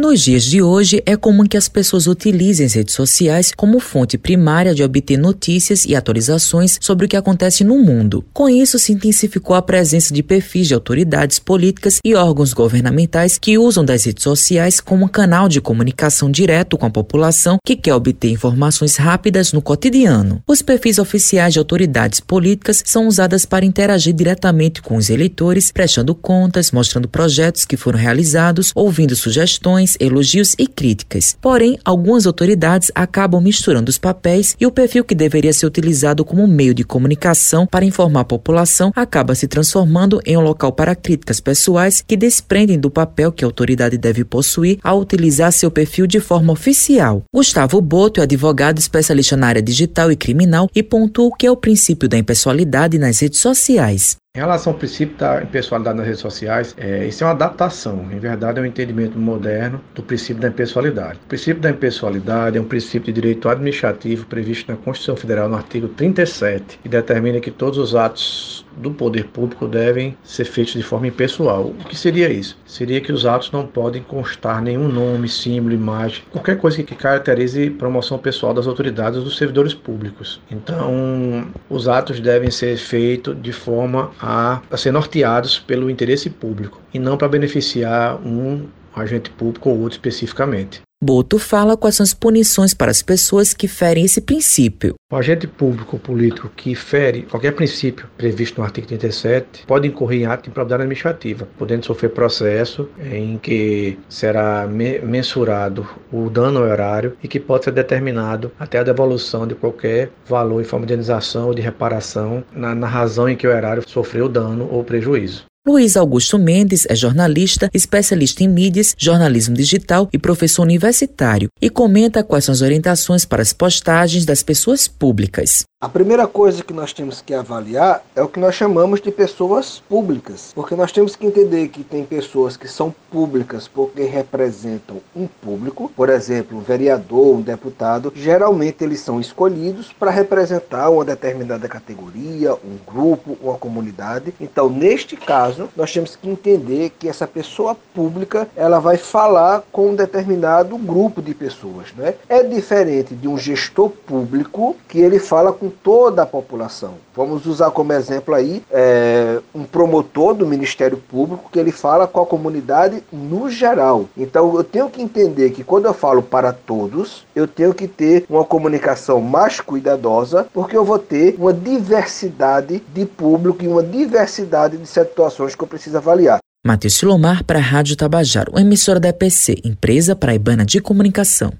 Nos dias de hoje, é comum que as pessoas utilizem as redes sociais como fonte primária de obter notícias e atualizações sobre o que acontece no mundo. Com isso, se intensificou a presença de perfis de autoridades políticas e órgãos governamentais que usam das redes sociais como canal de comunicação direto com a população que quer obter informações rápidas no cotidiano. Os perfis oficiais de autoridades políticas são usados para interagir diretamente com os eleitores, prestando contas, mostrando projetos que foram realizados, ouvindo sugestões elogios e críticas. Porém, algumas autoridades acabam misturando os papéis e o perfil que deveria ser utilizado como meio de comunicação para informar a população acaba se transformando em um local para críticas pessoais que desprendem do papel que a autoridade deve possuir ao utilizar seu perfil de forma oficial. Gustavo Boto é advogado especialista na área digital e criminal e pontua o que é o princípio da impessoalidade nas redes sociais. Em relação ao princípio da impessoalidade nas redes sociais, é, isso é uma adaptação, em verdade é um entendimento moderno do princípio da impessoalidade. O princípio da impessoalidade é um princípio de direito administrativo previsto na Constituição Federal no artigo 37 e determina que todos os atos do poder público devem ser feitos de forma impessoal. O que seria isso? Seria que os atos não podem constar nenhum nome, símbolo, imagem, qualquer coisa que caracterize promoção pessoal das autoridades dos servidores públicos. Então, os atos devem ser feitos de forma a, a ser norteados pelo interesse público e não para beneficiar um agente público ou outro especificamente. Boto fala quais são as punições para as pessoas que ferem esse princípio. O agente público ou político que fere qualquer princípio previsto no artigo 37 pode incorrer em ato de improbidade administrativa, podendo sofrer processo em que será me mensurado o dano ao erário e que pode ser determinado até a devolução de qualquer valor em forma de indenização ou de reparação na, na razão em que o erário sofreu dano ou prejuízo. Luiz Augusto Mendes é jornalista, especialista em mídias, jornalismo digital e professor universitário e comenta quais são as orientações para as postagens das pessoas públicas. A primeira coisa que nós temos que avaliar é o que nós chamamos de pessoas públicas, porque nós temos que entender que tem pessoas que são públicas porque representam um público, por exemplo, um vereador, um deputado, geralmente eles são escolhidos para representar uma determinada categoria, um grupo, uma comunidade. Então, neste caso, nós temos que entender que essa pessoa pública, ela vai falar com um determinado grupo de pessoas, né? É diferente de um gestor público que ele fala com toda a população. Vamos usar como exemplo aí é, um promotor do Ministério Público que ele fala com a comunidade no geral. Então eu tenho que entender que quando eu falo para todos, eu tenho que ter uma comunicação mais cuidadosa, porque eu vou ter uma diversidade de público e uma diversidade de situações que eu preciso avaliar. Matheus Silomar para a Rádio Tabajaro, emissora da EPC, Empresa Paraibana de Comunicação.